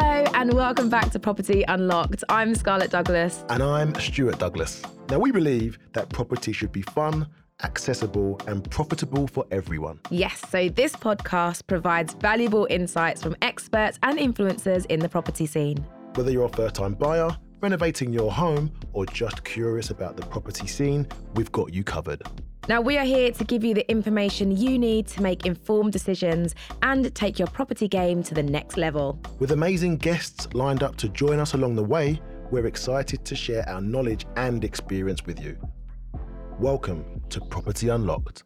Hello, and welcome back to Property Unlocked. I'm Scarlette Douglas. And I'm Stuart Douglas. Now, we believe that property should be fun, accessible, and profitable for everyone. Yes, so this podcast provides valuable insights from experts and influencers in the property scene. Whether you're a first time buyer, renovating your home, or just curious about the property scene, we've got you covered. Now, we are here to give you the information you need to make informed decisions and take your property game to the next level. With amazing guests lined up to join us along the way, we're excited to share our knowledge and experience with you. Welcome to Property Unlocked.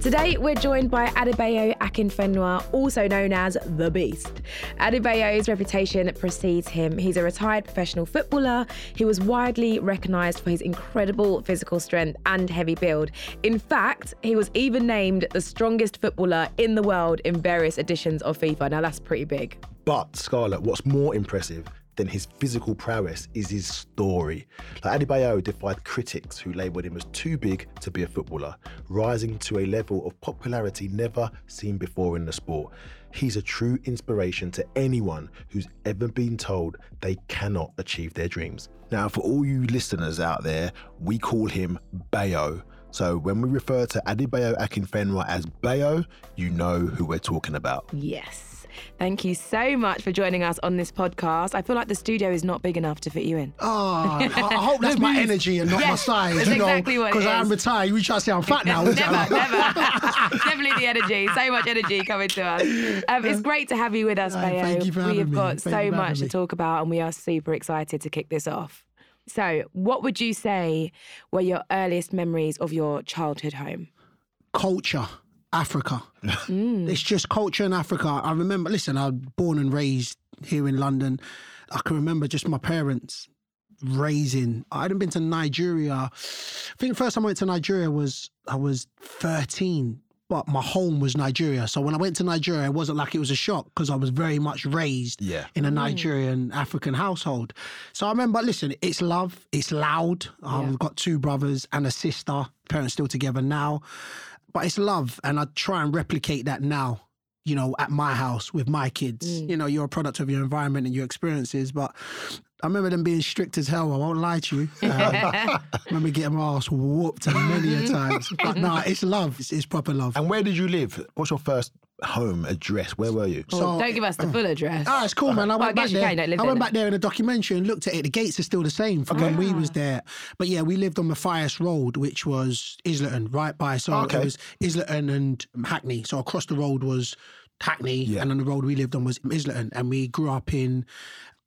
Today, we're joined by Adebayo Akinfenwa, also known as The Beast. Adebayo's reputation precedes him. He's a retired professional footballer. He was widely recognised for his incredible physical strength and heavy build. In fact, he was even named the strongest footballer in the world in various editions of FIFA. Now, that's pretty big. But, Scarlette, what's more impressive than his physical prowess is his story. Like Adebayo defied critics who labelled him as too big to be a footballer, rising to a level of popularity never seen before in the sport. He's a true inspiration to anyone who's ever been told they cannot achieve their dreams. Now, for all you listeners out there, we call him Bayo. So when we refer to Adebayo Akinfenwa as Bayo, you know who we're talking about. Yes. Thank you so much for joining us on this podcast. I feel like the studio is not big enough to fit you in. Oh, I, I hope that's my energy and not Yes, my size. that's you know, exactly what Because I am retired. You try to say I'm fat now. never, never. Definitely the energy. So much energy coming to us. Um, it's great to have you with us, Bayo. thank you for having we have got Thank so you much to talk about, and we are super excited to kick this off. So, what would you say were your earliest memories of your childhood home? Culture, Africa. Mm. It's just culture in Africa. I remember, listen, I was born and raised here in London. I can remember just my parents raising. I hadn't been to Nigeria. I think the first time I went to Nigeria was I was 13. But my home was Nigeria. So when I went to Nigeria, it wasn't like it was a shock because I was very much raised Yeah. in a Nigerian African household. So I remember, listen, it's love, it's loud. I've got two brothers and a sister, parents still together now. But it's love. And I try and replicate that now, you know, at my house with my kids. Mm. You know, you're a product of your environment and your experiences. But I remember them being strict as hell. I won't lie to you. Um, I remember getting my ass whooped many a mm-hmm. times. But no, it's love. It's, it's proper love. And where did you live? What's your first home address? Where were you? Oh, so- Don't give us the uh, full address. Oh, it's cool, man. I Well, I went back there. can, you don't live I went now. back there in a documentary and looked at it. The gates are still the same from when we was there. But yeah, we lived on Matthias Road, which was Islington, right by. So Okay. it was Islington and Hackney. So across the road was Hackney, Yeah. and on the road we lived on was Islington. And we grew up in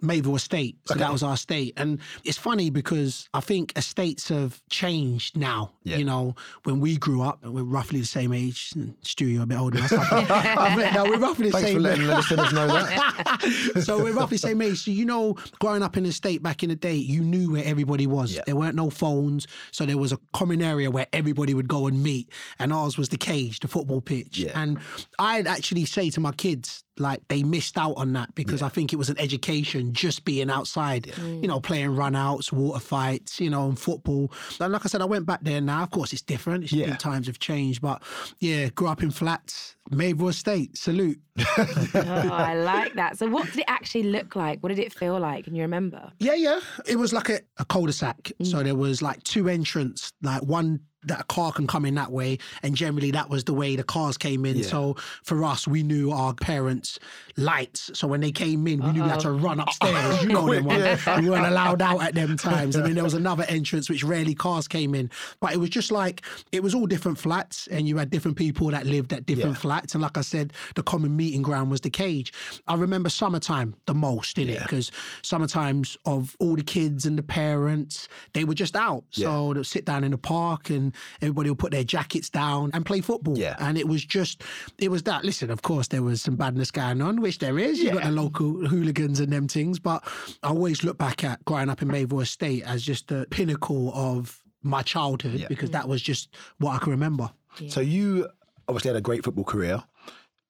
Mayville Estate. So that was our estate. And it's funny because I think estates have changed now. Yeah. You know, when we grew up, and we're roughly the same age. Stu, you're a bit older than us. I no, we're roughly the Thanks same for letting listeners know that. so we're roughly the same age. So you know, growing up in the estate back in the day, you knew where everybody was. Yeah. There weren't no phones, so there was a common area where everybody would go and meet. And ours was the cage, the football pitch. Yeah. And I'd actually say to my kids, like they missed out on that because I think it was an education just being outside, you know, mm. playing runouts, water fights, you know, and football. And like I said, I went back there now. Of course, it's different. It's Yeah. different times have changed, but yeah, grew up in flats, Mayville Estate. Salute. oh, I like that. So, what did it actually look like? What did it feel like? Can you remember? Yeah, yeah. It was like a, a cul-de-sac. So mm. there was like two entrance, like one that a car can come in that way, and generally that was the way the cars came in. Yeah. So for us, we knew our parents' lights. So when they came in, we knew we had to uh-huh. run upstairs. You know them ones. We weren't allowed out at them times. And then there was another entrance which rarely cars came in. But it was just like it was all different flats, and you had different people that lived at different Yeah. flats. And like I said, the common meeting ground was the cage. I remember summertime the most in it Yeah. because summertimes of all the kids and the parents, they were just out. So they'll sit down in the park and everybody will put their jackets down and play football. Yeah. And it was just, it was that. Listen, of course, there was some badness going on, which there is. You've got the local hooligans and them things. But I always look back at growing up in Mayville Estate as just the pinnacle of my childhood Yeah. because mm. that was just what I can remember. So you obviously had a great football career.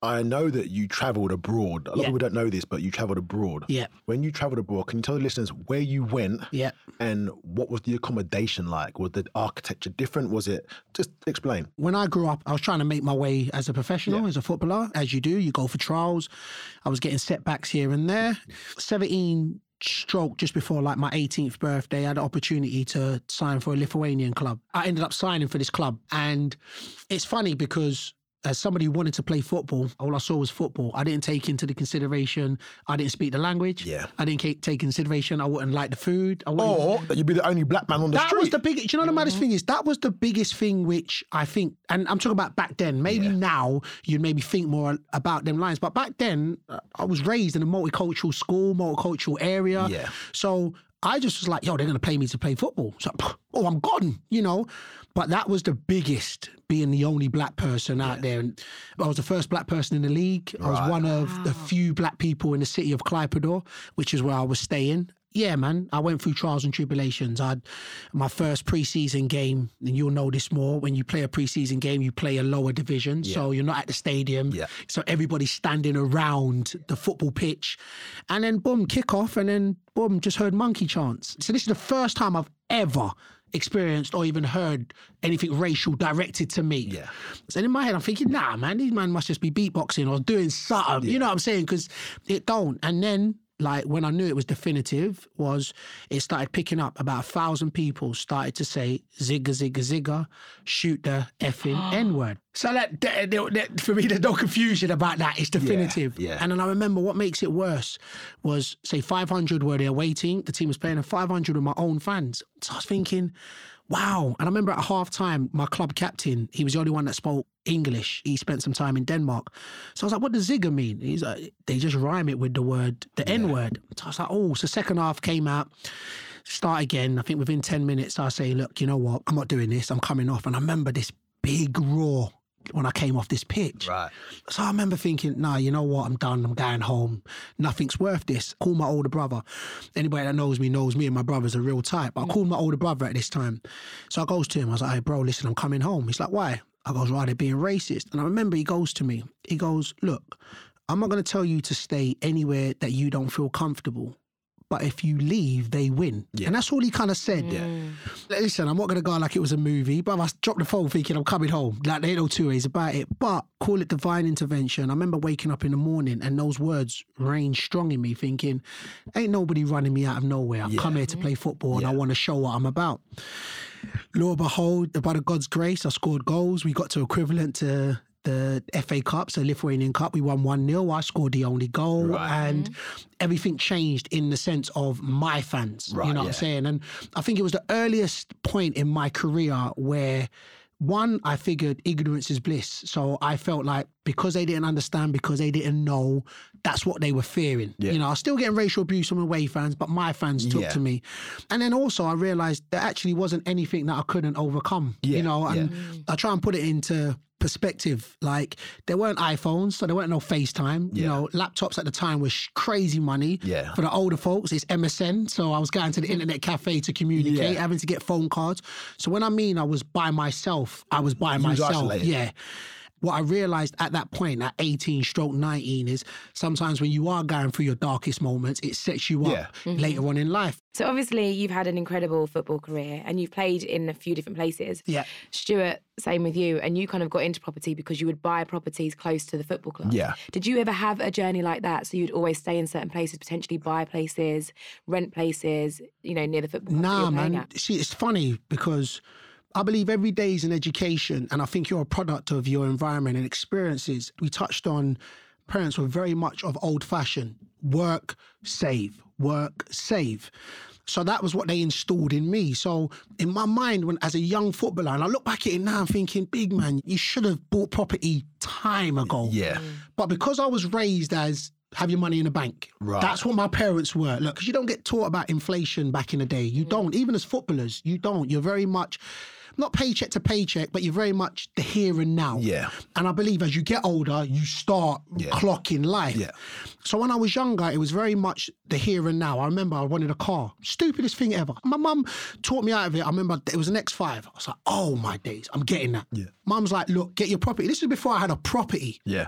I know that you travelled abroad. A lot Yeah. of people don't know this, but you travelled abroad. Yeah. When you travelled abroad, can you tell the listeners where you went? Yeah. And what was the accommodation like? Was the architecture different? Was it just explain? when I grew up, I was trying to make my way as a professional, as a footballer. As you do, you go for trials. I was getting setbacks here and there. 17 stroke just before like my 18th birthday, I had an opportunity to sign for a Lithuanian club. I ended up signing for this club. And it's funny because as somebody who wanted to play football, all I saw was football. I didn't take into the consideration I didn't speak the language. Yeah. I didn't take consideration I wouldn't like the food. I wouldn't, Or that you'd be the only black man on the that street. That was the biggest. You know the maddest thing is that was the biggest thing which I think, and I'm talking about back then. Maybe now you'd maybe think more about them lines, but back then uh, I was raised in a multicultural school, multicultural area. Yeah. So I just was like, yo, they're gonna pay me to play football. So oh, I'm gone, you know. But that was the biggest, being the only black person out there. And I was the first black person in the league. I was one of the few black people in the city of Klaipeda, which is where I was staying. Yeah, man. I went through trials and tribulations. I had my first preseason game, and you'll know this more. When you play a preseason game, you play a lower division, so you're not at the stadium. Yeah. So everybody's standing around the football pitch, and then boom, kick off, and then boom, just heard monkey chants. So this is the first time I've ever experienced or even heard anything racial directed to me. Yeah. So in my head, I'm thinking, nah, man, these man must just be beatboxing or doing something. You know what I'm saying? Because it don't. And then, like, when I knew it was definitive, was it started picking up. About a thousand people started to say zigga zigga zigga, shoot the effing n word. So that, that- that- for me, there's no confusion about that. It's definitive. yeah. And then I remember what makes it worse was say 500 were there waiting. The team was playing, and 500 were my own fans. So I was thinking, wow. And I remember at half time, my club captain, he was the only one that spoke English. He spent some time in Denmark. So I was like, what does Zigger mean? He's like, they just rhyme it with the word, the N word. So I was like, oh, so second half came out. Start again. I think within 10 minutes, I say, look, you know what? I'm not doing this. I'm coming off. And I remember this big roar when I came off this pitch. Right. So I remember thinking, nah, you know what? I'm done. I'm going home. Nothing's worth this. Call my older brother. Anybody that knows me knows me and my brother's a real type. But I mm. called my older brother at this time. So I goes to him. I was like, hey, bro, listen, I'm coming home. He's like, why? I goes, right, they're being racist. And I remember he goes to me. He goes, look, I'm not going to tell you to stay anywhere that you don't feel comfortable. But if you leave, they win. And that's all he kind of said. Yeah. Listen, I'm not going to go like it was a movie, but I dropped the phone thinking I'm coming home. Like, there ain't no two ways about it. But call it divine intervention. I remember waking up in the morning and those words rained strong in me, thinking, ain't nobody running me out of nowhere. I've come here to play football and I want to show what I'm about. Lo and behold, by the God's grace, I scored goals. We got to equivalent to the FA Cup, so Lithuanian Cup. We won 1 0. I scored the only goal. Right. And mm-hmm. everything changed in the sense of my fans. Right, you know what yeah. I'm saying? And I think it was the earliest point in my career where. One, I figured ignorance is bliss. So I felt like because they didn't understand, because they didn't know, that's what they were fearing. Yeah. You know, I was still getting racial abuse from away fans, but my fans took Yeah. to me. And then also I realized there actually wasn't anything that I couldn't overcome. Yeah, You know, and. I try and put it into perspective. Like there weren't iPhones, so there weren't no FaceTime. You know, laptops at the time was sh- crazy money. Yeah. For the older folks, it's MSN. So I was going to the internet cafe to communicate, Yeah. having to get phone cards. So when I mean I was by myself, I was by You myself. Yeah. What I realized at that point, at 18 stroke 19, is sometimes when you are going through your darkest moments, it sets you up Yeah. Mm-hmm. later on in life. So obviously you've had an incredible football career and you've played in a few different places. Yeah. Stuart, same with you, and you kind of got into property because you would buy properties close to the football club. Yeah. Did you ever have a journey like that? So you'd always stay in certain places, potentially buy places, rent places, you know, near the football club that Nah, man. at? See, it's funny because I believe every day is an education, and I think you're a product of your environment and experiences. We touched on parents were very much of old fashioned work, save, work, save. So that was what they installed in me. So in my mind, when as a young footballer, and I look back at it now, I'm thinking, big man, you should have bought property time ago. Yeah. But because I was raised as have your money in the bank, Right. that's what my parents were. Look, because you don't get taught about inflation back in the day. You mm. don't. Even as footballers, you don't. You're very much not paycheck to paycheck, but you're very much the here and now. Yeah. And I believe as you get older, you start Yeah. clocking life. Yeah. So when I was younger, it was very much the here and now. I remember I wanted a car. Stupidest thing ever. My mum taught me out of it. I remember it was an X5. I was like, oh my days, I'm getting that. Yeah. Mum's like, look, get your property. This is before I had a property. Yeah.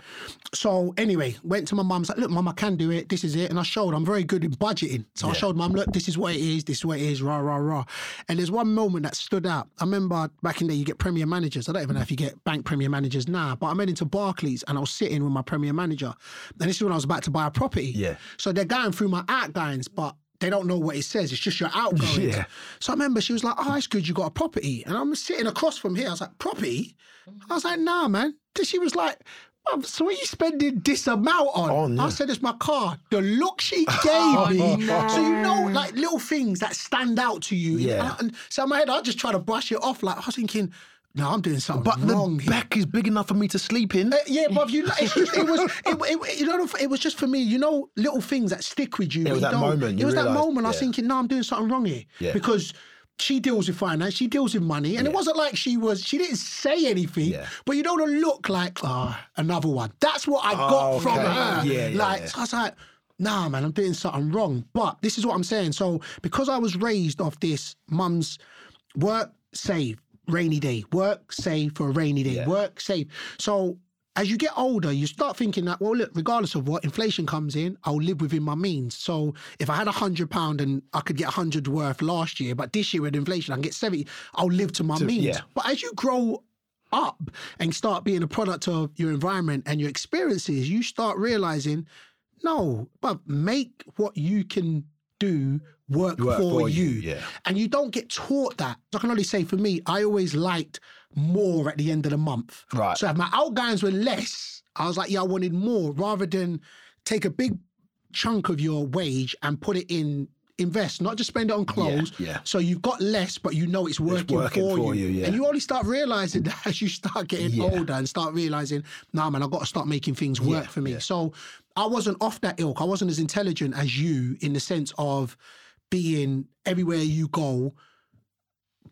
So anyway, went to my mum's like, look, mum, I can do it. This is it. And I showed I'm very good in budgeting. So I showed mum, look, this is what it is. This is what it is. Rah rah rah. And there's one moment that stood out. I remember back in the day, you get premier managers. I don't even know if you get bank premier managers now, but I went into Barclays and I was sitting with my premier manager. And this is when I was about to buy a property. Yeah. So they're going through my outgoings, but they don't know what it says. It's just your outgoings. Yeah. So I remember she was like, "Oh, it's good. You got a property." And I'm sitting across from here. I was like, "Property?" I was like, "Nah, man." She was like. "Mum, So what are you spending this amount on? On, yeah. I said, it's my car. The look she gave me. So you know, like little things that stand out to you. Yeah. And, so in my head, I just try to brush it off. Like I was thinking, no, I'm doing something But wrong the back is big enough for me to sleep in. Uh, yeah, but you, just, it was, it, it, you know, it was just for me. You know, little things that stick with you. It was you that moment, It was that moment. I was thinking, no, I'm doing something wrong here Yeah. because she deals with finance. She deals with money, and it wasn't like she was. She didn't say anything, Yeah. but you don't look like ah another one. That's what I got Oh, from her. Yeah, yeah, like yeah. so I was like. Nah, man, I'm doing something wrong. But this is what I'm saying. So, because I was raised off this, mum's work, save, rainy day, work, save for a rainy day, Yeah. work, save. So, as you get older, you start thinking that, well, look, regardless of what inflation comes in, I'll live within my means. So, if I had a hundred pound and I could get a hundred worth last year, but this year with inflation, I can get 70, I'll live to my means. yeah. But as you grow up and start being a product of your environment and your experiences, you start realizing, no, but make what you can do work, Work for, for you, you. yeah. And you don't get taught that. I can only say for me, I always liked more at the end of the month. Right. So if my outgoings were less, I was like, yeah, I wanted more rather than take a big chunk of your wage and put it in invest, not just spend it on clothes. yeah. So you've got less, but you know it's working, working for, for you. you, yeah. And you only start realizing that as you start getting Yeah. older and start realizing, nah, man, I've got to start making things work Yeah, for me. yeah. So I wasn't off that ilk. I wasn't as intelligent as you in the sense of being everywhere you go,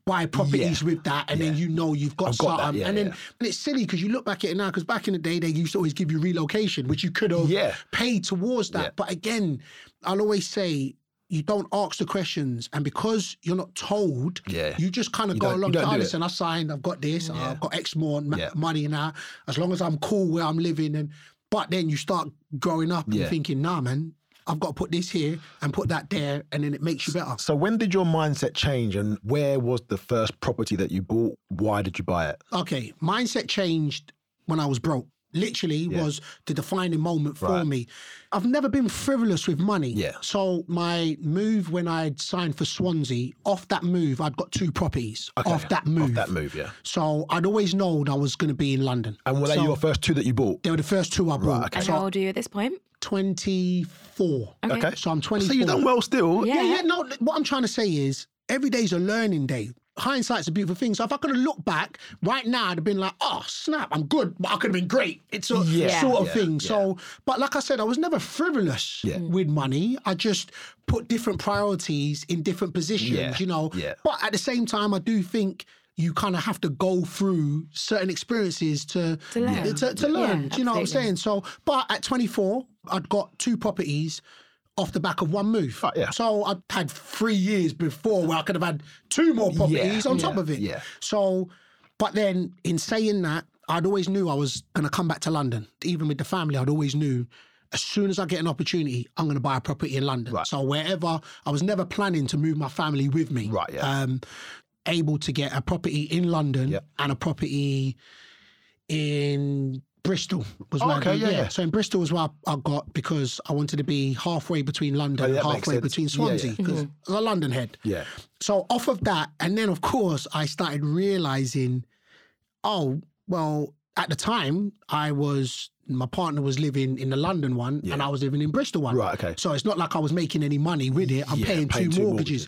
buy properties with that, and then you know you've got I've got something. yeah, and then yeah. and it's silly because you look back at it now, because back in the day they used to always give you relocation, which you could have Yeah. paid towards that. Yeah. But again, I'll always say you don't ask the questions, and because you're not told, Yeah. you just kind of You go along to, oh, listen, I signed, I've got this, oh, I've got X more ma- Yeah. money now, as long as I'm cool where I'm living. And but then you start growing up Yeah. and thinking, nah, man, I've got to put this here and put that there, and then it makes you better. So when did your mindset change and where was the first property that you bought? Why did you buy it? Okay, mindset changed when I was broke. Literally was the defining moment for Right. me. I've never been frivolous with money. Yeah. So my move when I'd signed for Swansea, off that move, I'd got two properties off that move. Off that move, yeah. So I'd always known I was going to be in London. And were they your first two that you bought? They were the first two I bought. okay. And So how old are you at this point? 24. Okay. So I'm 24. So you've done well still. Yeah. Yeah, yeah. No, what I'm trying to say is every day's a learning day. Hindsight's a beautiful thing. So if I could have looked back right now, I'd have been like, oh, snap, I'm good, but I could have been great. It's a Yeah. sort of Yeah, thing. yeah. So, but like I said, I was never frivolous Yeah. Mm. with money. I just put different priorities in different positions, Yeah, you know. yeah. But at the same time, I do think you kind of have to go through certain experiences to To learn. to, to Yeah, do you know what I'm saying? So, but at 24, I'd got two properties off the back of one move. Right, yeah. So I had three years before where I could have had two more properties Yeah, on top of it. yeah. So, but then in saying that, I'd always knew I was going to come back to London. Even with the family, I'd always knew as soon as I get an opportunity, I'm going to buy a property in London. Right. So wherever, I was never planning to move my family with me. Right, yeah. Um, able to get a property in London Yeah. and a property in Bristol was Oh, where I okay, got- yeah, yeah. So in Bristol was where I, I got because I wanted to be halfway between London Oh, and that makes halfway between Yeah, yeah. Swansea mm-hmm. because I a London head. Yeah. So off of that, and then of course I started realizing, oh well, at the time I was my partner was living in the London one and I was living in Bristol one. Right, okay. So it's not like I was making any money with it. I'm Yeah, paying, paying two, two mortgages. mortgages.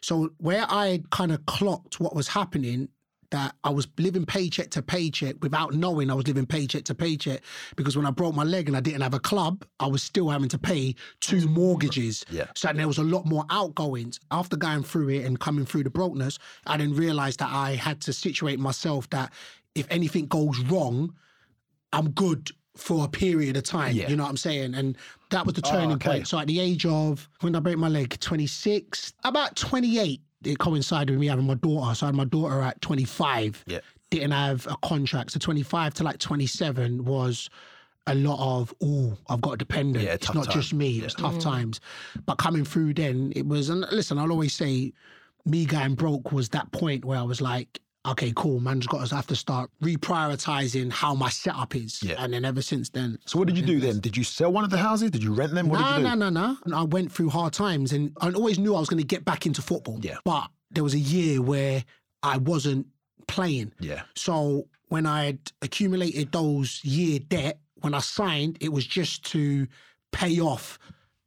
So where I kind of clocked what was happening, that I was living paycheck to paycheck without knowing I was living paycheck to paycheck because when I broke my leg and I didn't have a club, I was still having to pay two mortgages. Yeah. So there was a lot more outgoings. After going through it and coming through the brokenness, I then realized that I had to situate myself that if anything goes wrong, I'm good for a period of time. Yeah. You know what I'm saying? And that was the oh, turning okay. point. So at the age of when I broke my leg, 26, about 28, it coincided with me having my daughter. So I had my daughter at 25. Yeah. Didn't have a contract. So 25 to like 27 was a lot of, oh, I've got a dependent. Yeah, it's not time. just me. It was tough mm. times. But coming through then, it was, and listen, I'll always say, me going broke was that point where I was like, okay, cool, man's got to have to start reprioritizing how my setup is. Yeah. And then ever since then. So what did you do then? Did you sell one of the houses? Did you rent them? What No, did you do? no, no, no. And I went through hard times and I always knew I was going to get back into football. Yeah. But there was a year where I wasn't playing. Yeah. So when I had accumulated those year debt, when I signed, it was just to pay off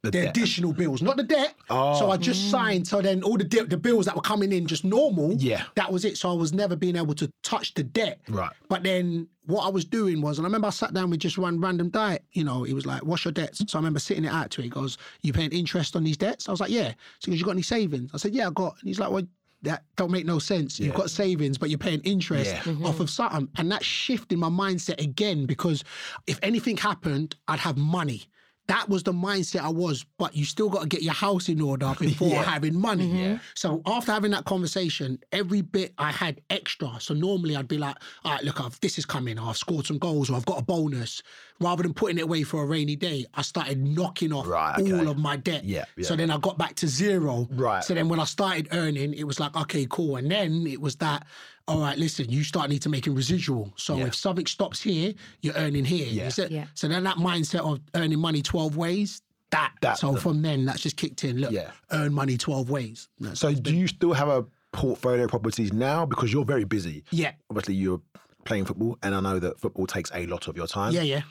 the, debt. additional bills, not the debt. Oh. So I just oh. signed. So then all the de- the bills that were coming in just normal. Yeah. That was it. So I was never being able to touch the debt. Right. But then what I was doing was, and I remember I sat down with just one random diet. You know, he was like, "What's your debts?" So I remember sitting it out to him. He goes, "You paying interest on these debts?" I was like, "Yeah." So he goes, "You got any savings?" I said, "Yeah, I got." And he's like, "Well." That don't make no sense. You've got savings, but you're paying interest Yeah. Mm-hmm. off of something. And that shifted my mindset again because if anything happened, I'd have money. That was the mindset I was, but you still got to get your house in order before Yeah. having money. Mm-hmm. So after having that conversation, every bit I had extra. So normally I'd be like, all right, look, I've, this is coming. I've scored some goals or I've got a bonus. Rather than putting it away for a rainy day, I started knocking off Right, okay. all of my debt. Yeah, yeah. So then I got back to zero. Right. So then when I started earning, it was like, okay, cool. And then it was that, all right, listen, you start need to making residual. So Yeah. if something stops here, you're earning here. Yeah. You Yeah. So then that mindset of earning money 12 ways, that. That- so from then, that's just kicked in. Look, Yeah. earn money 12 ways. That's- So do you still have a portfolio of properties now? Because you're very busy. yeah. Obviously, you're playing football, and I know that football takes a lot of your time. Yeah, yeah.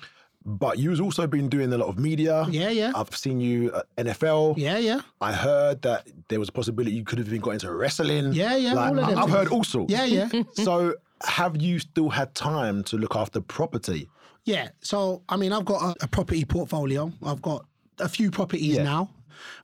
But you've also been doing a lot of media. Yeah, yeah. I've seen you at NFL. Yeah, yeah. I heard that there was a possibility you could have even got into wrestling. Yeah, yeah, Like, all of I- them I've heard all sorts. Yeah, yeah. so have you still had time to look after property? Yeah. So, I mean, I've got a, a property portfolio. I've got a few properties Yeah. now.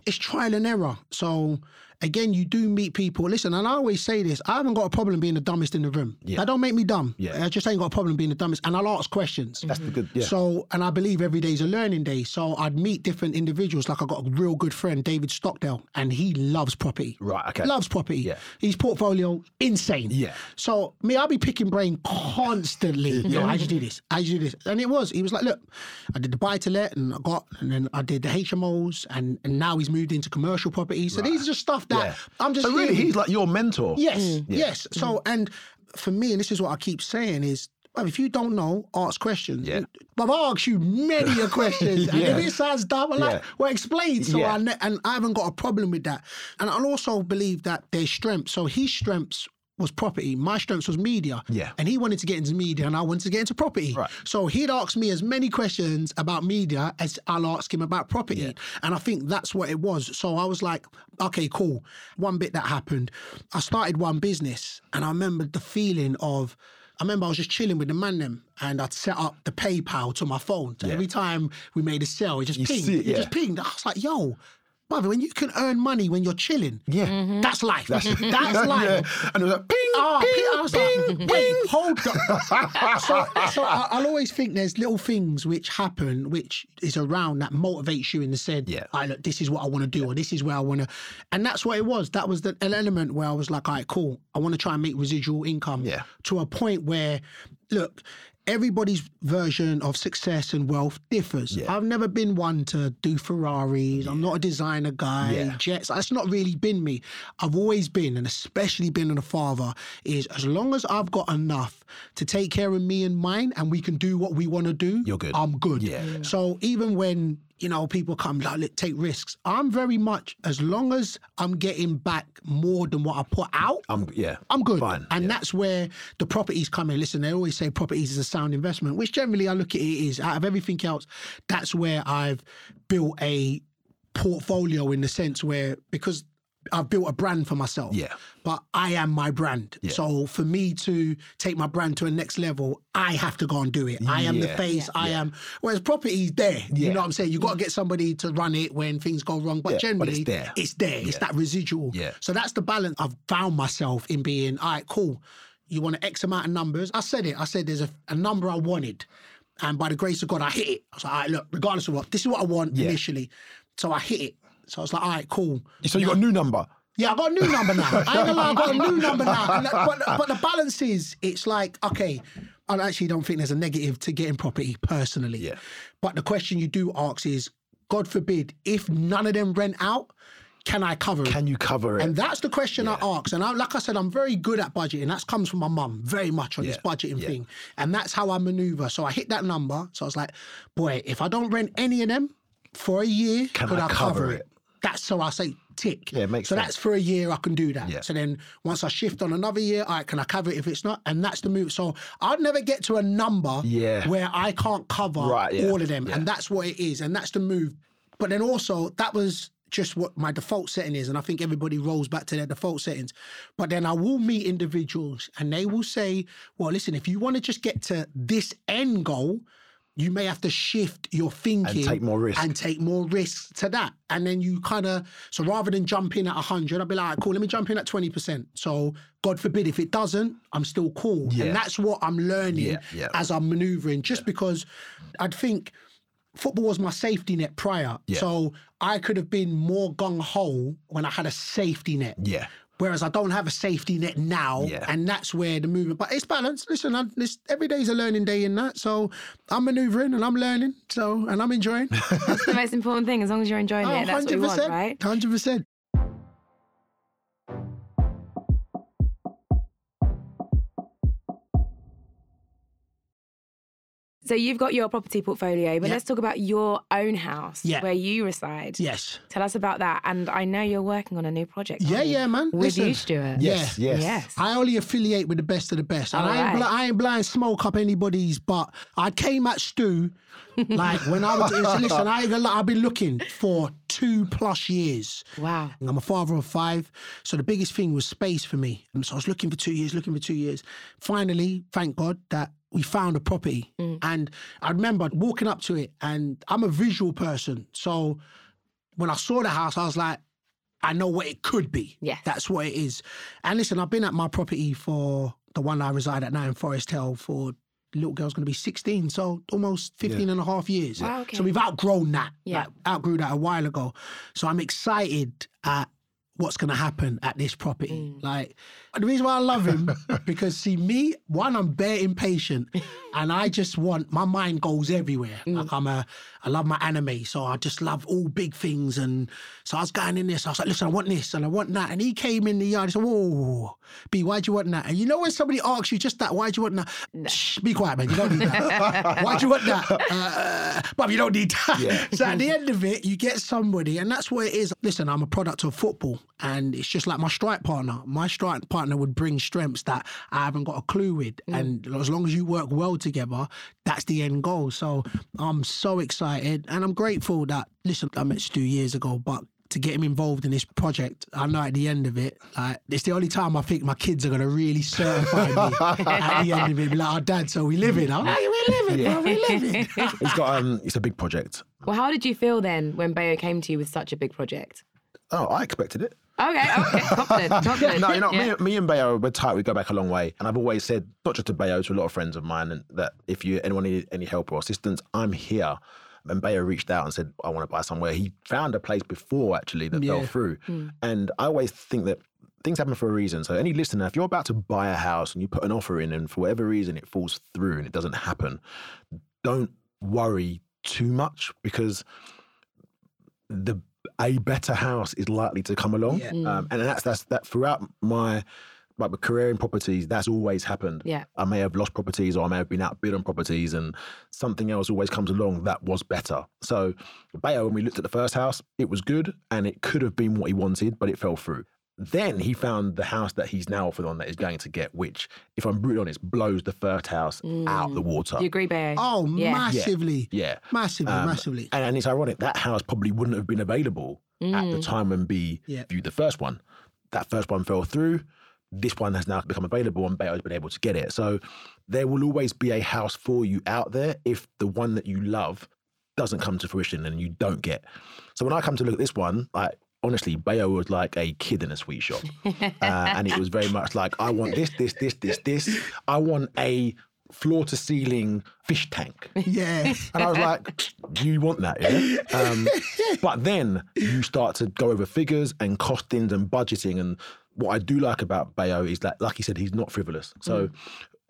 It's trial and error. So, again, you do meet people. Listen, and I always say this I haven't got a problem being the dumbest in the room. Yeah. That don't make me dumb. Yeah. I just ain't got a problem being the dumbest. And I'll ask questions. That's the good. Yeah. So, and I believe every day is a learning day. So I'd meet different individuals. Like I got a real good friend, David Stockdale, and he loves property. Right, okay. Loves property. Yeah. His portfolio, insane. Yeah. So me, I'll be picking brain constantly. Yo, how'd you do this? How'd you do this? And it was, he was like, look, I did the buy to let and I got, and then I did the HMOs and, and now he's moved into commercial properties. So these are just stuff that yeah. I'm just So really, hearing. he's like your mentor. Yes, mm. yes. Mm. So, and for me, and this is what I keep saying is, if you don't know, ask questions. Yeah. But I ask you many a questions, and if it sounds dumb, I'm like, Yeah. well, explain. So Yeah. I ne- and I haven't got a problem with that. And I'll also believe that there's strengths. So his strengths was property. My strengths was media. Yeah. And he wanted to get into media, and I wanted to get into property. Right. So he'd ask me as many questions about media as I'll ask him about property. Yeah. And I think that's what it was. So I was like, okay, cool. One bit that happened, I started one business and I remember the feeling of, I remember I was just chilling with the man them and I'd set up the PayPal to my phone. So Yeah. every time we made a sale, it just You pinged. it, it just pinged. I was like, yo, brother, when you can earn money when you're chilling, Yeah. that's life. That's, life. Yeah. And it was like, ping, Ah, ping, I was ping, like, wait, hold up. so, so I, I'll always think there's little things which happen, which is around that motivates you in the said, Yeah. I look, this is what I want to do, or this is where I want to, and that's what it was. That was the an element where I was like, all right, cool. I want to try and make residual income Yeah. to a point where, look. Everybody's version of success and wealth differs. Yeah. I've never been one to do Ferraris. I'm not a designer guy. Yeah. Jets. That's not really been me. I've always been, and especially been a father, is as long as I've got enough to take care of me and mine, and we can do what we want to do. You're good. I'm good. Yeah. So even when you know people come like take risks, I'm very much as long as I'm getting back more than what I put out. I'm, yeah. I'm good. Fine. And yeah. that's where the properties come in. Listen, they always say properties is a sound investment, which generally I look at it is. Out of everything else, that's where I've built a portfolio in the sense where, because I've built a brand for myself. Yeah. But I am my brand. So for me to take my brand to a next level, I have to go and do it. I am the Yeah. face. I am. Whereas property's there. You know what I'm saying? You've got to mm. get somebody to run it when things go wrong. But Yeah, but generally, it's there. It's there. It's that residual. Yeah. So that's the balance I've found myself in being. All right, cool. You want an X amount of numbers? I said it. I said there's a, a number I wanted. And by the grace of God, I hit it. I was like, all right, look, regardless of what, this is what I want Yeah. initially. So I hit it. So I was like, all right, cool. So you got a new number. Yeah, I got a new number now. I ain't gonna lie, I got a new number now. And uh, but, but the balance is, it's like, okay, I actually don't think there's a negative to getting property personally. Yeah. But the question you do ask is, God forbid, if none of them rent out, can I cover it? Can you cover it? And that's the question I ask. And I, like I said, I'm very good at budgeting. That comes from my mum very much on this budgeting yeah. thing. And that's how I maneuver. So I hit that number. So I was like, boy, if I don't rent any of them for a year, Can could I I, cover cover it? it? That's so I say tick. Yeah, makes So sense. that's for a year I can do that. Yeah. So then once I shift on another year, all right, can I cover it if it's not? And that's the move. So I'd never get to a number Yeah. where I can't cover Right, yeah, all of them. yeah. And that's what it is. And that's the move. But then also that was just what my default setting is. And I think everybody rolls back to their default settings. But then I will meet individuals and they will say, well, listen, if you want to just get to this end goal, you may have to shift your thinking take more risk. and take more risks to that. And then you kind of, so rather than jump in at 100, I'd be like, cool, let me jump in at 20%. So God forbid if it doesn't, I'm still cool. Yeah. And that's what I'm learning Yeah, yeah. as I'm maneuvering, just because I'd think football was my safety net prior. So I could have been more gung ho when I had a safety net. Yeah. Whereas I don't have a safety net now, Yeah. and that's where the movement. But it's balanced. Listen, I, this, every day's a learning day in that. So I'm maneuvering and I'm learning. So and I'm enjoying. That's the most important thing. As long as you're enjoying oh, it, that's what we want, right? Hundred percent. So you've got your property portfolio, but Yeah. let's talk about your own house Yeah. where you reside. Yes. Tell us about that. And I know you're working on a new project. Yeah, you? yeah, man. With Listen. you, Stuart. Yes. Yeah. Yes. Yes. I only affiliate with the best of the best. And All I, ain't right. bl- I ain't blind smoke up anybody's, but I came at Stu like when I was. listen, I ain't I've been looking for two plus years. Wow. I'm a father of five. So the biggest thing was space for me. And so I was looking for two years, looking for two years. Finally, thank God that we found a property. And I remember walking up to it, and I'm a visual person. So when I saw the house, I was like, I know what it could be. Yes. That's what it is. And listen, I've been at my property for the one I reside at now in Forest Hill for little girl's going to be 16 so almost 15 and a half years Wow, okay. so we've outgrown that Yeah. like, outgrew that a while ago so i'm excited at what's going to happen at this property Mm. like the reason why i love him because see me one i'm bare impatient and i just want my mind goes everywhere. Mm. like i'm a i love my anime so i just love all big things and so i was going in this i was like listen i want this and i want that and he came in the yard and said whoa b why do you want that? And you know when somebody asks you just that why do you want that? Shh, be quiet man you don't need that. Why do you want that? Uh, but you don't need that. Yeah. so at the end of it you get somebody and that's what it is. Listen i'm a product of football and it's just like my strike partner. My strike partner would bring strengths that i haven't got a clue with and as long as you work well together that's the end goal so i'm so excited and i'm grateful that listen i met stu years ago but to get him involved in this project, I know at the end of it, like it's the only time I think my kids are gonna really certify me at the end of it. Be like, oh, dad, so we living, huh? Hey, we living, bro, we living. It's got um. It's a big project. Well, how did you feel then when Bayo came to you with such a big project? Oh, I expected it. Okay, okay, confident, confident. no, you know, Yeah. me, me and Bayo, we're tight. We go back a long way, and I've always said, not just to Bayo, to a lot of friends of mine, and that if you anyone need any help or assistance, I'm here. And Bayo reached out and said, I want to buy somewhere. He found a place before actually that fell Yeah. through, hmm. and I always think that. Things happen for a reason. So, any listener, if you're about to buy a house and you put an offer in, and for whatever reason it falls through and it doesn't happen, don't worry too much because the a better house is likely to come along, Yeah. um, and that's that's that throughout my like my career in properties. That's always happened. Yeah. I may have lost properties or I may have been outbid on properties, and something else always comes along that was better. So, Bayo, when we looked at the first house, it was good and it could have been what he wanted, but it fell through. Then he found the house that he's now offered on that is going to get, which, if I'm brutally honest, blows the first house out the water. You agree, Bayo? Oh, Yeah. massively. Yeah. Massively, Um, massively. And, and it's ironic that house probably wouldn't have been available at the time when B Yeah. viewed the first one. That first one fell through. This one has now become available and Bayo's been able to get it. So there will always be a house for you out there if the one that you love doesn't come to fruition and you don't get. So when I come to look at this one, like honestly, Bayo was like a kid in a sweet shop. uh, and it was very much like, I want this, this, this, this, this. I want a floor to ceiling fish tank. Yeah. And I was like, do you want that, yeah? Um, but then you start to go over figures and costings and budgeting. And what I do like about Bayo is that, like he said, he's not frivolous. So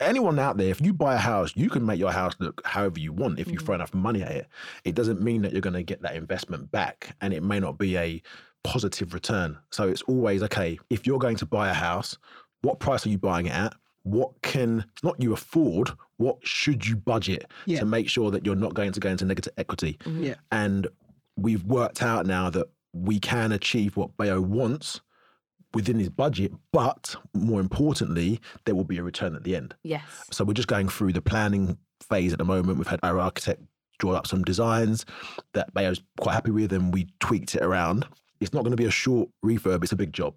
anyone out there, if you buy a house, you can make your house look however you want if you throw enough money at it. It doesn't mean that you're going to get that investment back and it may not be a positive return. So it's always, okay, if you're going to buy a house, what price are you buying it at? What can not you afford? What should you budget Yeah. to make sure that you're not going to go into negative equity? Mm-hmm. Yeah. And we've worked out now that we can achieve what Bayo wants within his budget, but more importantly, there will be a return at the end. Yes. So we're just going through the planning phase at the moment. We've had our architect draw up some designs that Bayo's quite happy with, and we tweaked it around. It's not going to be a short refurb; it's a big job.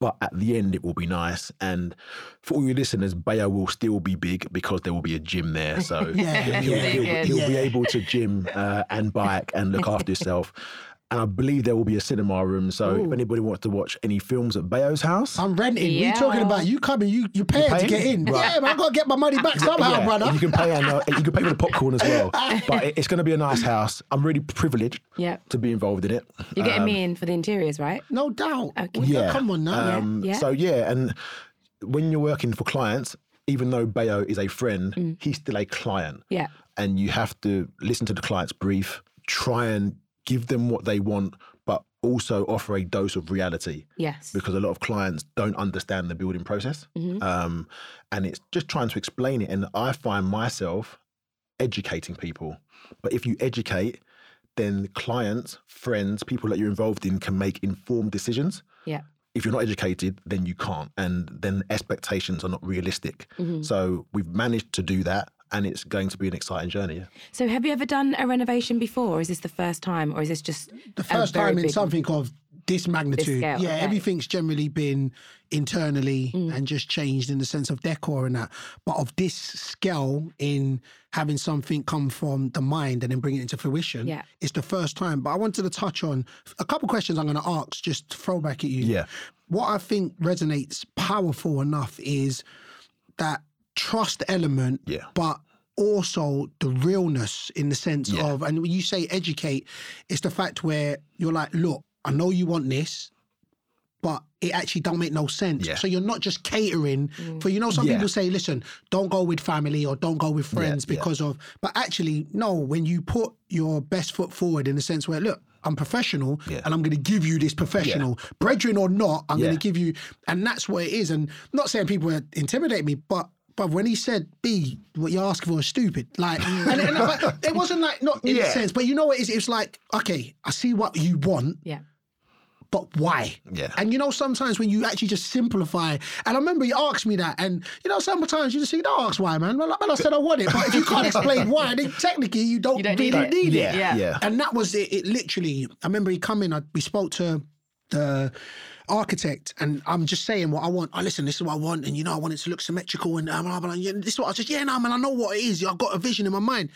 But at the end, it will be nice. And for all your listeners, Bayo will still be big because there will be a gym there. So Yeah, he'll, yeah, he'll- yeah. he'll be Yeah. able to gym uh, and bike and look after himself. And I believe there will be a cinema room. So if anybody wants to watch any films at Bayo's house, I'm renting. What Yeah. you talking about? You coming? You you paying to get in? Right. Yeah, man, I gotta get my money back somehow, Yeah, brother. You can pay and uh, you can pay for the popcorn as well. But it- it's going to be a nice house. I'm really privileged Yeah. to be involved in it. You're getting Um, me in for the interiors, right? No doubt. Okay. Yeah. Come on now. Um, Yeah. So yeah, and when you're working for clients, even though Bayo is a friend, Mm. he's still a client, Yeah. and you have to listen to the client's brief, try and give them what they want, but also offer a dose of reality Yes. because a lot of clients don't understand the building process. Mm-hmm. Um, and it's just trying to explain it. And I find myself educating people. But if you educate, then clients, friends, people that you're involved in can make informed decisions. Yeah. If you're not educated, then you can't. And then expectations are not realistic. Mm-hmm. So we've managed to do that. And it's going to be an exciting journey. Yeah. So, have you ever done a renovation before? Or is this the first time, or is this just The first time in big- something of this magnitude. scale, yeah, okay. everything's generally been internally Mm. and just changed in the sense of decor and that. But of this scale in having something come from the mind and then bring it into fruition, Yeah. it's the first time. But I wanted to touch on a couple questions I'm going to ask, just to throw back at you. Yeah. What I think resonates powerful enough is that trust element, Yeah. but also the realness in the sense Yeah. of, and when you say educate, it's the fact where you're like, look, I know you want this, but it actually don't make no sense. Yeah. So you're not just catering mm. for, you know, some Yeah. people say, listen, don't go with family or don't go with friends yeah. because of, but actually, no, when you put your best foot forward in the sense where, look, I'm professional Yeah. and I'm going to give you this professional, brethren or not, I'm gonna give you, and that's what it is. And not saying people are intimidate me, but but when he said B, what you're asking for is stupid. Like, and, and but it wasn't like not in a sense, but you know what it is? It's like, okay, I see what you want, Yeah. but why? Yeah. And you know, sometimes when you actually just simplify, and I remember you asked me that, and you know, sometimes you just say, don't ask why, man. Well, like, I said I want it, but if you can't explain why, then technically you don't, You don't really need it. need it. Yeah. Yeah. Yeah. And that was it, it literally, I remember he come in, I, we spoke to the architect, and I'm just saying what I want. Oh, listen, this is what I want, and you know, I want it to look symmetrical, and um, blah, blah, blah. Yeah, this is what I just, yeah, no, man, I know what it is. I've got a vision in my mind.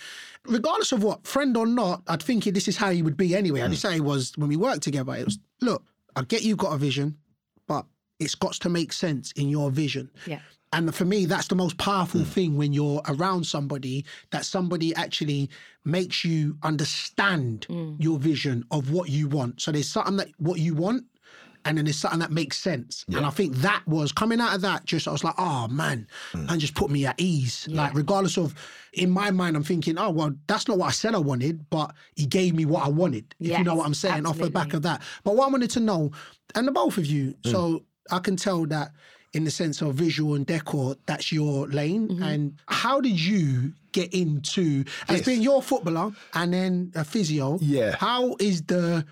Regardless of what, friend or not, I'd think this is how he would be anyway. I'd mm. say was when we worked together, it was, look, I get you've got a vision, but it's got to make sense in your vision. Yeah. And for me, that's the most powerful mm. thing when you're around somebody that somebody actually makes you understand mm. your vision of what you want. So there's something that what you want, and then it's something that makes sense. And I think that was coming out of that. Just I was like, oh man, and just put me at ease. Like regardless of, in my mind, I'm thinking, oh well, that's not what I said I wanted, but he gave me what I wanted. If you know what I'm saying, off the back of that. But what I wanted to know, and the both of you, so I can tell that in the sense of visual and decor, that's your lane. Mm-hmm. And how did you get into as Yes. being your footballer and then a physio? Yeah. How is the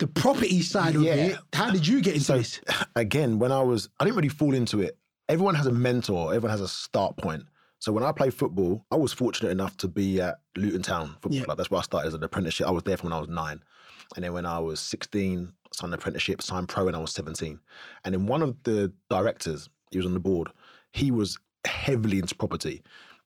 the property side of Yeah. it? How did you get into So this? again, when I was, I didn't really fall into it. Everyone has a mentor. Everyone has a start point. So when I played football, I was fortunate enough to be at Luton Town Football Yeah. Club. That's where I started as an apprenticeship. I was there from when I was nine. And then when I was 16, signed an apprenticeship, signed pro when I was 17. And then one of the directors, he was on the board, he was heavily into property.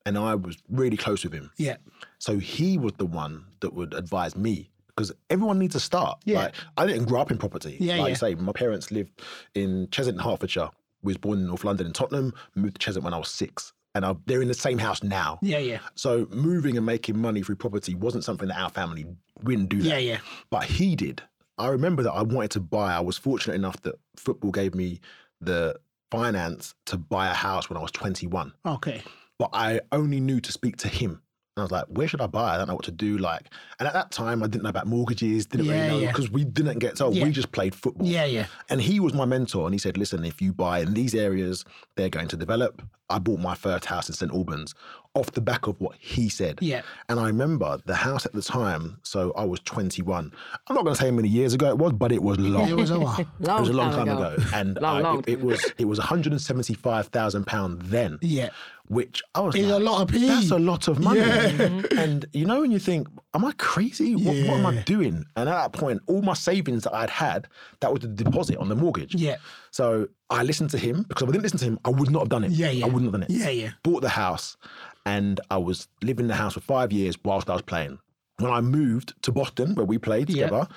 And I was really close with him. Yeah. So he was the one that would advise me because everyone needs to start. Yeah. Like, I didn't grow up in property. Yeah, like yeah. you say, my parents lived in Cheshunt, Hertfordshire. We was born in North London in Tottenham, moved to Cheshunt when I was six. And I, they're in the same house now. Yeah, yeah. So moving and making money through property wasn't something that our family we didn't do that. Yeah, yeah. But he did. I remember that I wanted to buy. I was fortunate enough that football gave me the finance to buy a house when I was 21 Okay. but I only knew to speak to him. And I was like, where should I buy? I don't know what to do. Like, and at that time, I didn't know about mortgages, didn't Yeah, really know yeah. because we didn't get told. Yeah. We just played football. Yeah, yeah. And he was my mentor. And he said, listen, if you buy in these areas, they're going to develop. I bought my first house in St. Albans off the back of what he said. Yeah. And I remember the house at the time, so I was 21. I'm not going to say how many years ago it was, but it was long. It was a while. Long It was a long time ago. ago, and Long, I- long it, it was it was 175 thousand pound then. Yeah. which I was It's like, a lot of P. That's a lot of money, Yeah. and you know when you think, am I crazy? What, what am I doing? And at that point, all my savings that I'd had, that was the deposit on the mortgage. Yeah. So I listened to him because if I didn't listen to him, I would not have done it. Yeah, yeah. I wouldn't have done it. Yeah, yeah. Bought the house, and I was living in the house for five years whilst I was playing. When I moved to Boston, where we played Yeah. together,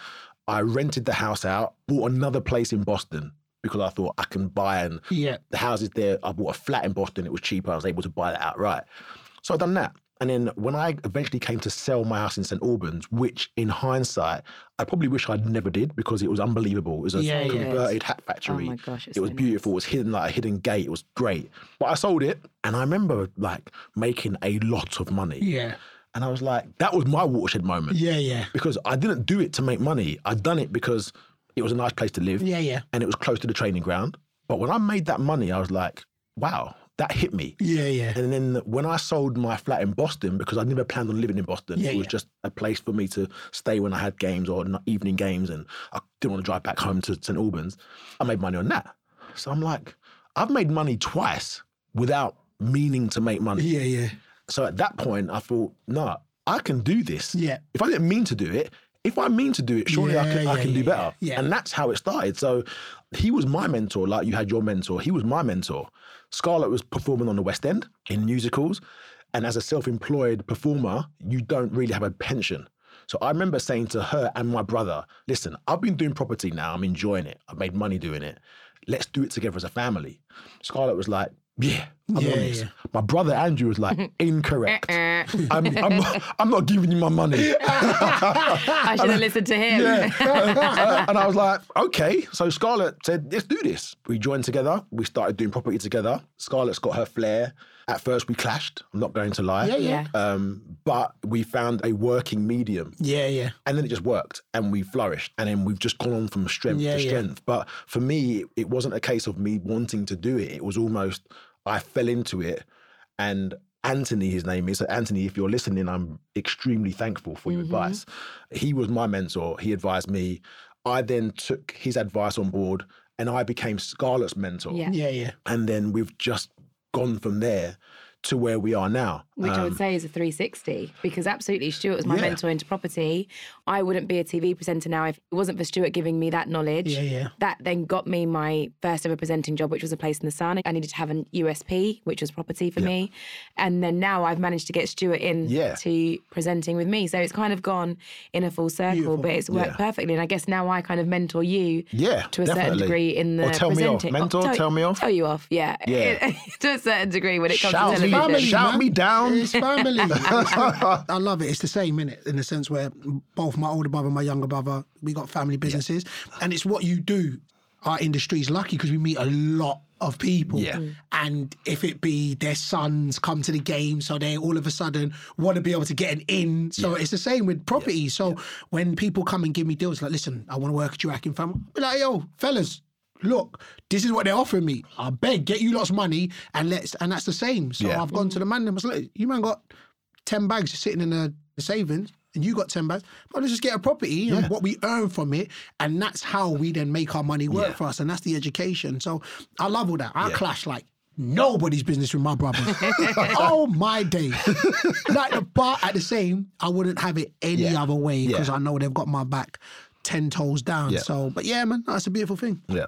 I rented the house out, bought another place in Boston because I thought I can buy and Yeah. the houses there. I bought a flat in Boston. It was cheaper. I was able to buy that outright. So I've done that. And then when I eventually came to sell my house in St Albans, which in hindsight, I probably wish I'd never did because it was unbelievable. It was a Yeah, yeah. converted hat factory. Oh my gosh, it was so nice. beautiful. It was hidden like a hidden gate. It was great. But I sold it and I remember like making a lot of money. Yeah. And I was like, that was my watershed moment Yeah, yeah. because I didn't do it to make money. I'd done it because it was a nice place to live Yeah, yeah. and it was close to the training ground. But when I made that money, I was like, wow, that hit me. Yeah, yeah. And then when I sold my flat in Boston, because I never planned on living in Boston, Yeah, it was yeah. just a place for me to stay when I had games or evening games, and I didn't want to drive back home to St Albans. I made money on that. So I'm like, I've made money twice without meaning to make money. Yeah, yeah. So at that point, I thought, nah, I can do this. Yeah. If I didn't mean to do it, if I mean to do it, surely I can, Yeah, I yeah, can do better. yeah. And that's how it started. So he was my mentor, like you had your mentor. He was my mentor. Scarlette was performing on the West End in musicals. And as a self employed performer, you don't really have a pension. So I remember saying to her and my brother, listen, I've been doing property now. I'm enjoying it. I've made money doing it. Let's do it together as a family. Scarlette was like, yeah, I'm Yeah, on this. yeah. My brother Andrew was like, incorrect. Uh, I'm, I'm, not, I'm not giving you my money. I should have listened to him. Uh, and I was like, okay. So Scarlette said, let's do this. We joined together. We started doing property together. Scarlette's got her flair. At first, we clashed. I'm not going to lie. Yeah, yeah. Yeah. Um, but we found a working medium. Yeah, yeah. And then it just worked and we flourished. And then we've just gone on from strength Yeah, to yeah. strength. But for me, it wasn't a case of me wanting to do it. It was almost, I fell into it. And Anthony, his name is. So Anthony, if you're listening, I'm extremely thankful for your advice. He was my mentor. He advised me. I then took his advice on board and I became Scarlette's mentor. Yeah. Yeah, yeah. And then we've just gone from there to where we are now. Which I Um, would say is a 360 because absolutely Stuart was my Yeah. mentor into property. I wouldn't be a TV presenter now if it wasn't for Stuart giving me that knowledge. Yeah, yeah. That then got me my first ever presenting job, which was a place in the sun. I needed to have an USP, which was property for me. And then now I've managed to get Stuart in Yeah. to presenting with me. So it's kind of gone in a full circle, Beautiful. but it's worked Yeah. perfectly. And I guess now I kind of mentor you Yeah, to a certain degree in the Or tell me off. presenting. Mentor, tell me off. Tell you off, yeah. Yeah. to a certain degree when it comes Shout to television. shout man. me down. It's family. I love it. It's the same, innit? In the sense where both my older brother and my younger brother, we got family businesses. And it's what you do. Our industry is lucky because we meet a lot of people. Yeah. Mm. And if it be their sons come to the game, so they all of a sudden want to be able to get an in. So it's the same with property. So when people come and give me deals, like, listen, I want to work at your Akin family, be like, yo, fellas, look, this is what they're offering me. I beg, get you lots of money and let's and that's the same. So Yeah. I've gone to the man and was like, you man got 10 bags just sitting in the, the savings and you got 10 bags. But let's just get a property and what we earn from it. And that's how we then make our money work Yeah. for us. And that's the education. So I love all that. I clash like nobody's business with my brother. oh my day! like the but at the same, I wouldn't have it any Yeah. other way because Yeah. I know they've got my back ten toes down. Yeah. So, but yeah, man, that's a beautiful thing. Yeah.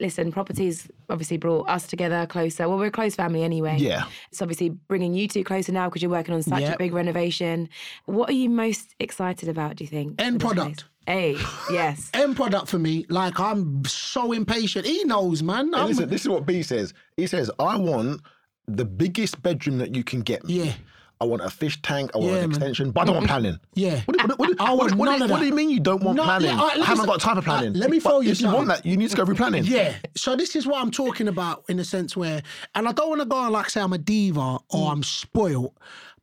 Listen, properties obviously brought us together closer. Well, we're a close family anyway. Yeah. It's obviously bringing you two closer now because you're working on such a big renovation. What are you most excited about, do you think? End product. place? Hey, yes. End product for me. Like I'm so impatient. He knows, man. And I'm- listen, this is what B says. He says, I want the biggest bedroom that you can get. me. Yeah. I want a fish tank. I want Yeah, an man. extension, but I don't want mm-hmm. planning. Yeah. What, do- what, do- what, what, do- what, do- you mean you don't want No, planning? yeah, I- I haven't got time for planning. let me But throw you If you want that, you need to go through planning. Yeah. So this is what I'm talking about in the sense where, and I don't want to go on like say I'm a diva or mm. I'm spoiled,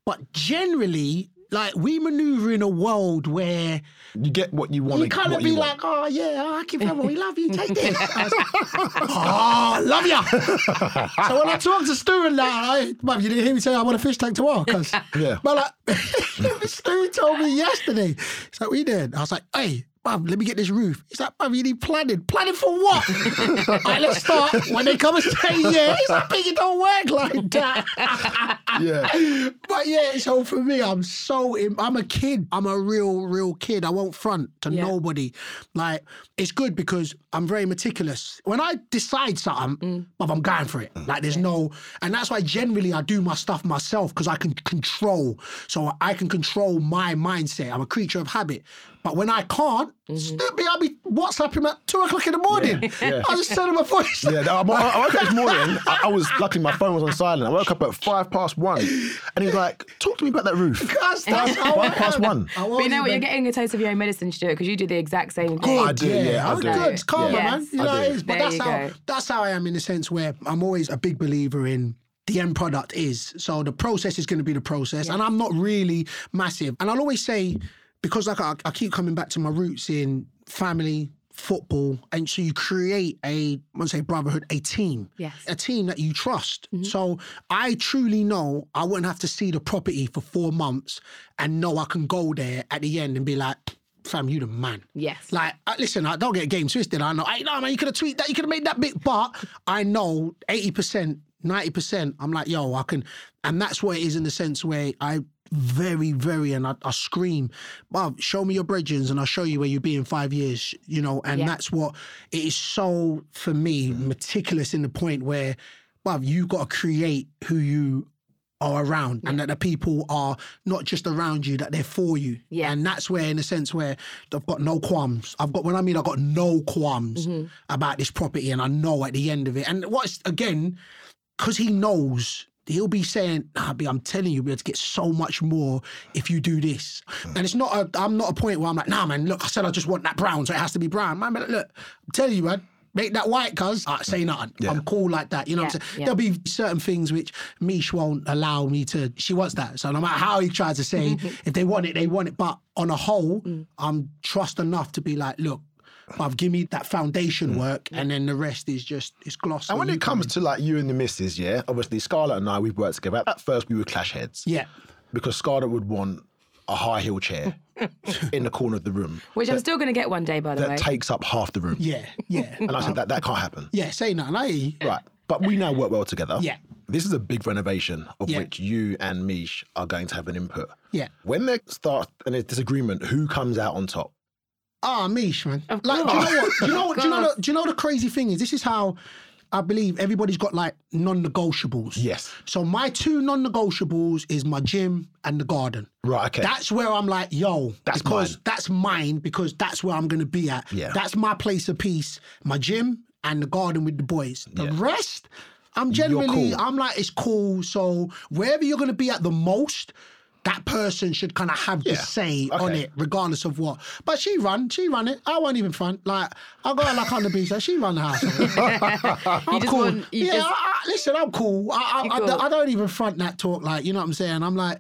but generally, like we maneuver in a world where You get what you want. you kind of be like, oh yeah, I keep we love you, take this. I oh, love ya. so when I talk to Stu and that, I, man, you didn't hear me say I want a fish tank tomorrow, cause Yeah. But like, Stu told me yesterday. He's like, we did. I was like, hey. Bruv, let me get this roof. He's like, bruv, you need planning. Planning for what? All right, let's start. When they come and say yeah, he's like, "Big, it don't work like that. Yeah. But yeah, so for me, I'm so im- I'm a kid. I'm a real, real kid. I won't front to Yeah. nobody. Like it's good because I'm very meticulous. When I decide something, mm. but I'm going for it. Mm. Like there's no, and that's why generally I do my stuff myself because I can control. So I can control my mindset. I'm a creature of habit. But when I can't, mm-hmm. stupid, I'll be WhatsApping at two o'clock in the morning. yeah. I just send him a voice. Yeah, I, I, I woke up this morning. I, I was luckily my phone was on silent. I woke up at five past one, and he's like, "Talk to me about that roof." That's, that's how I Five past one. I But you know what? You're getting a taste of your own medicine, Stuart, because you do the exact same thing. good. I do, yeah, I I'm do. good. It's karma, Yeah. man. You know, it is. But There that's you how go. that's how I am in the sense where I'm always a big believer in the end product is. So the process is going to be the process, and I'm not really massive. And I'll always say because like I, I keep coming back to my roots in family. Football, and so you create a, I want to say brotherhood, a team, Yes. a team that you trust. Mm-hmm. So I truly know I wouldn't have to see the property for four months and know I can go there at the end and be like, fam, you the man. Yes. Like, listen, I don't get game twisted. I know, I know, man, you could have tweeted that, you could have made that big, but I know 80%, 90%, I'm like, yo, I can, and that's what it is in the sense where I very, very, and I, I scream, Bob, show me your bridges and I'll show you where you'll be in five years, you know, and Yeah. that's what it is so, for me, meticulous in the point where, Bob, you got to create who you are around and that the people are not just around you, that they're for you. Yeah. And that's where, in a sense, where I've got no qualms. I've got, when I mean I've got no qualms Mm-hmm. about this property and I know at the end of it. And what's, again, because he knows, he'll be saying, nah, B, I'm telling you, you'll be able to get so much more if you do this. And it's not, a, I'm not a point where I'm like, nah, man, look, I said I just want that brown, so it has to be brown. Man, but look, I'm telling you, man, make that white, cuz. I say nothing. Yeah. I'm cool like that. You know what I'm Yeah, saying? yeah. There'll be certain things which Mish won't allow me to. She wants that. So no matter how he tries to say, if they want it, they want it. But on a whole, Mm. I'm trust enough to be like, look, bruv, give me that foundation work, and then the rest is just it's gloss. Mm. And when it comes to like you and the missus, yeah, obviously Scarlette and I, we've worked together. At first, we would clash heads. yeah, Because Scarlette would want a high heel chair in the corner of the room Which I'm still going to get one day, by the way. that takes up half the room. yeah, yeah, And I said that that can't happen. yeah. Say nothing. I hear. Right. But we now work well together. Yeah. This is a big renovation of Yeah. which you and Mish are going to have an input. Yeah. When there starts and there's disagreement, who comes out on top? Ah, Mish, man. Of like, do you know what? Do you know what? Do you know, the, do you know the crazy thing is? This is how I believe everybody's got like non-negotiables. Yes. So my two non-negotiables is my gym and the garden. Right, okay. That's where I'm like, yo, That's because mine. that's mine because that's where I'm gonna be at. Yeah. That's my place of peace. My gym and the garden with the boys. The Yeah. rest, I'm generally, cool. I'm like, it's cool. So wherever you're gonna be at the most. That person should kind of have the Yeah. say on it, regardless of what. But she run, she run it. I won't even front. Like I got her like on the beach. Like, she run the house. I'm You just cool. want- you yeah, just- I, I- listen, I'm cool. I, I, You're I, cool. I don't even front that talk. Like you know what I'm saying. I'm like,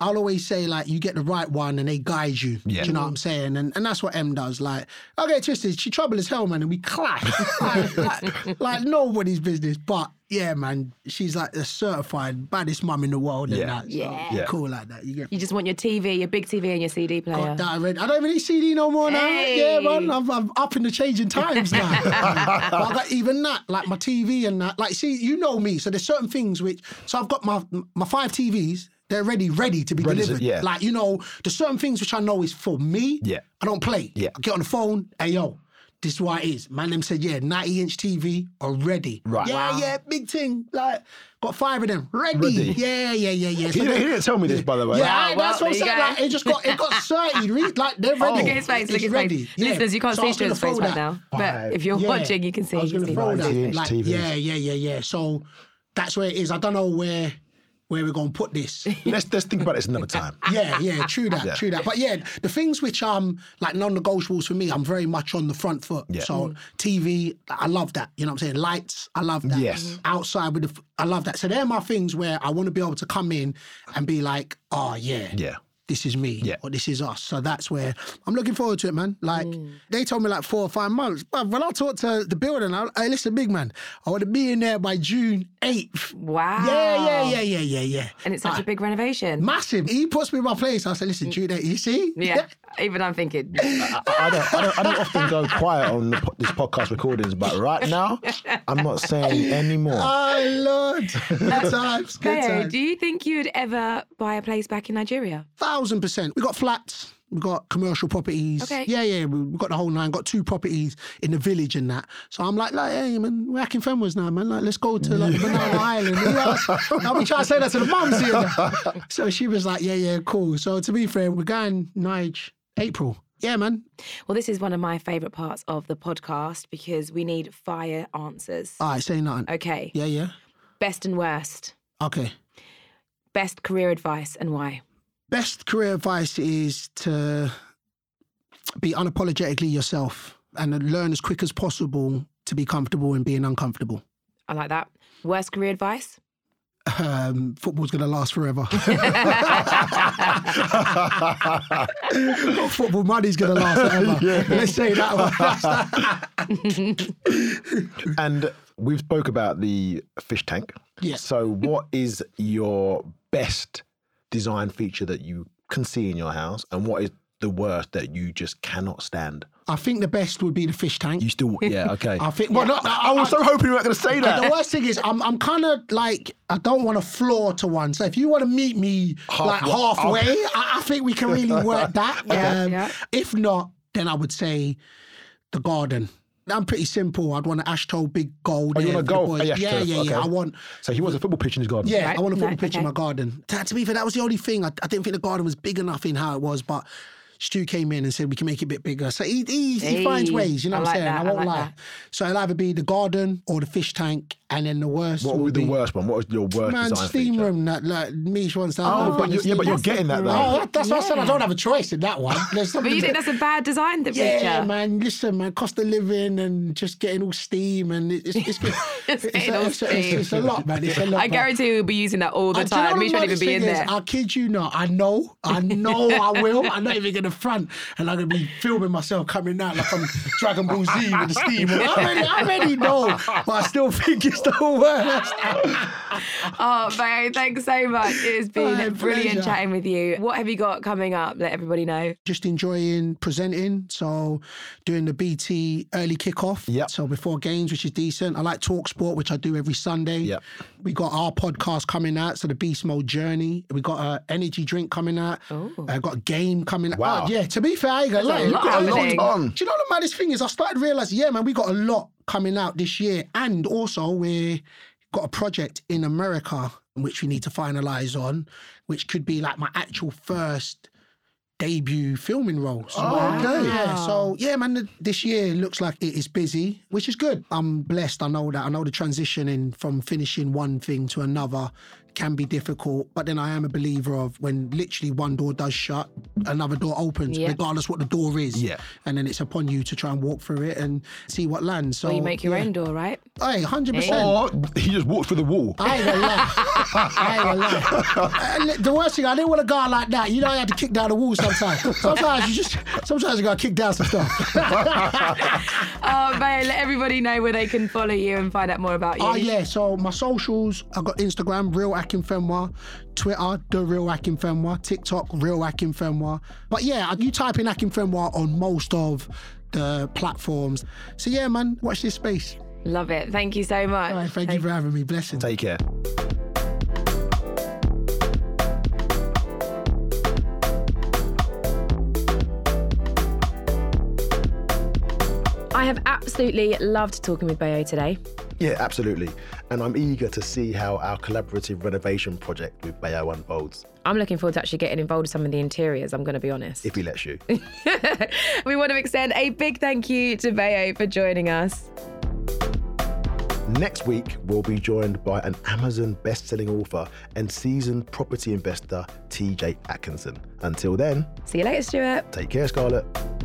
I'll always say like, you get the right one and they guide you. Yeah. Do you know what I'm saying? And and that's what M does. Like, okay, twisted. She trouble as hell, man, and we clash like, like, like nobody's business. But yeah, man, she's like the certified baddest mum in the world. Yeah. And that. So, Yeah. Yeah. cool like that. You get. You just want your TV, your big TV, and your CD player. Got that already. I don't even need CD no more now. Hey. Yeah, man. I'm, I'm up in the changing times now. but I even that, like my TV and that. Like, see, you know me. So there's certain things which. So I've got my my five TVs They're ready, ready to be Ready to- delivered. yeah. Like you know, there's certain things which I know is for me. Yeah. I don't play. Yeah. I get on the phone. Hey yo, this is what it is. Man, them said yeah, 90 inch TV already. Right. Yeah, yeah, big thing. Like got five of them ready. Ready. Yeah, yeah, yeah, yeah. He, So didn't- they- he didn't tell me this, by the way. yeah, Wow, I- well, that's what I'm saying. Like, it just got it got thirty. Re- like they're oh. ready. Look at his face. Look It's at his ready. face. Listeners, you can't So see was Stuart's face throw right now, but Five. if you're Yeah. watching, you can see. I was you going can to throw that. Like, yeah, yeah, yeah, yeah. So that's where it is. I don't know where where we're going to put this. Let's let's think about this another time. yeah, yeah, true that, Yeah. true that. But yeah, the things which um like non-negotiables for me, I'm very much on the front foot. Yeah. So mm-hmm. TV, I love that. You know what I'm saying? Lights, I love that. Yes. Mm-hmm. Outside with the, I love that. So they're my things where I want to be able to come in and be like, oh yeah, Yeah. This is me Yeah. or this is us. So that's where I'm looking forward to it, man. Like Mm. they told me like four or five months. But when I talked to the building, I hey, listen, big man, I want to be in there by June 8th. Wow. Yeah, yeah, yeah, yeah, yeah, yeah. And it's such Uh, a big renovation. massive. He puts me in my place. I said, listen, June 8th, you see? yeah. Even I'm thinking. I, I don't, I don't, I don't often go quiet on the, po- this podcast recordings, but right now, I'm not saying any more. Oh Lord, good times, good Theo, times. do you think you'd ever buy a place back in Nigeria? Thousand percent. We got flats. We've got commercial properties. Okay. Yeah, yeah. We we got the whole nine. Got two properties in the village and that. So I'm like, like, hey man, we're Akinfenwas now, man. Like, let's go to like Banana Island. You know, I'll be trying to say that to the mums here. So she was like, yeah, yeah, cool. So to be fair, we're going Nige April. Yeah, man. Well, this is one of my favourite parts of the podcast because we need fire answers. All right, say nothing. Okay. Yeah, yeah. Best and worst. Okay. Best career advice and why? Best career advice is to be unapologetically yourself and learn as quick as possible to be comfortable in being uncomfortable. I like that. Worst career advice? Um, football's going to last forever. Football money's going to last forever. Let's say that one. And we've spoke about the fish tank. Yeah. So, what is your best design feature that you can see in your house, and what is the worst that you just cannot stand? I think the best would be the fish tank. You still, yeah, okay. I think. Well, not, I was so hoping you weren't going to say that. The worst thing is, I'm I'm kind of like I don't want a floor to one. So if you want to meet me Half- like halfway, okay. I, I think we can really work that. Yeah, Um, yeah. If not, then I would say the garden. I'm pretty simple. I'd want an ashto big gold. Oh, you want a for the gold? boys. Yeah, yeah, sure, yeah, yeah. okay. I want. So he wants a football pitch in his garden. Yeah, Right, I want a football right, a picture in my garden. To, to be fair, that was the only thing. I, I didn't think the garden was big enough in how it was, but Stu came in and said we can make it a bit bigger. So he he, he finds ways, you know I what I'm saying? that, I I won't like lie. that. So it'll either be the garden or the fish tank, and then the worst. What will would be be, the worst one? What was your worst Man, design steam feature? room that like Mish wants to. Oh, have but a you, yeah, but you're getting that though. Oh, that- that's what I said. I don't have a choice in that one. There's But you think that's a bad design the yeah, feature? man. Listen, man. Cost of living and just getting all steam and it's it's, it's, it's, a, it's, a, it's, it's a lot, man. It's a lot. I man. guarantee we'll be using that all the do you know time. what We the shouldn't even be in thing there. is? I kid you not. I know. I know I will. I'm not even going to front. And I'm going to be filming myself coming out like I'm Dragon Ball Z with the steam. I already, I already know. But I still think it's the worst. Oh, Bayo, thanks so much. It has been My brilliant pleasure. chatting with you. What have you got coming up? Let everybody know. Just enjoying presenting. So doing the BT early kickoff. Yep. So before games, which is decent. I like Talk Sport, which I do every Sunday. Yep. We got our podcast coming out. So the Beast Mode Journey. We got a energy drink coming out. Ooh. I got a game coming out. Wow. Oh, yeah. To be fair, I ain't gonna lie. a You've lot got happening. on. Do you know what the maddest thing is? I started realizing, yeah, man, we got a lot coming out this year, and also we got a project in America which we need to finalize on, which could be like my actual first debut filming role. So, Oh, okay. Yeah. So yeah, man, this year looks like it is busy, which is good. I'm blessed. I know that. I know the transitioning from finishing one thing to another can be difficult, but then I am a believer of when literally one door does shut, another door opens, Yeah. regardless what the door is. Yeah. And then it's upon you to try and walk through it and see what lands. So Or you make your yeah. own door, right? Hey, hundred percent. Or he just walked through the wall. I ain't gonna lie. I ain't gonna lie. The worst thing, I didn't want a guy like that. You know, I had to kick down the wall sometimes. Sometimes you just, sometimes you gotta kick down some stuff. Oh, Bayo, let everybody know where they can follow you and find out more about you. Oh yeah, so my socials, I've got Instagram, Real Akinfenwa Twitter, The Real Akinfenwa, TikTok, Real Akinfenwa. But yeah, you type in Akinfenwa on most of the platforms. So yeah, man, watch this space. Love it. Thank you so much. Thank, thank you for having me. Blessings. Take care. I have absolutely loved talking with Bayo today. Yeah, absolutely. And I'm eager to see how our collaborative renovation project with Bayo unfolds. I'm looking forward to actually getting involved with some of the interiors, I'm going to be honest. If he lets you. we want to extend a big thank you to Bayo for joining us. Next week, we'll be joined by an Amazon best-selling author and seasoned property investor, TJ Atkinson. Until then, see you later, Stuart. Take care, Scarlette.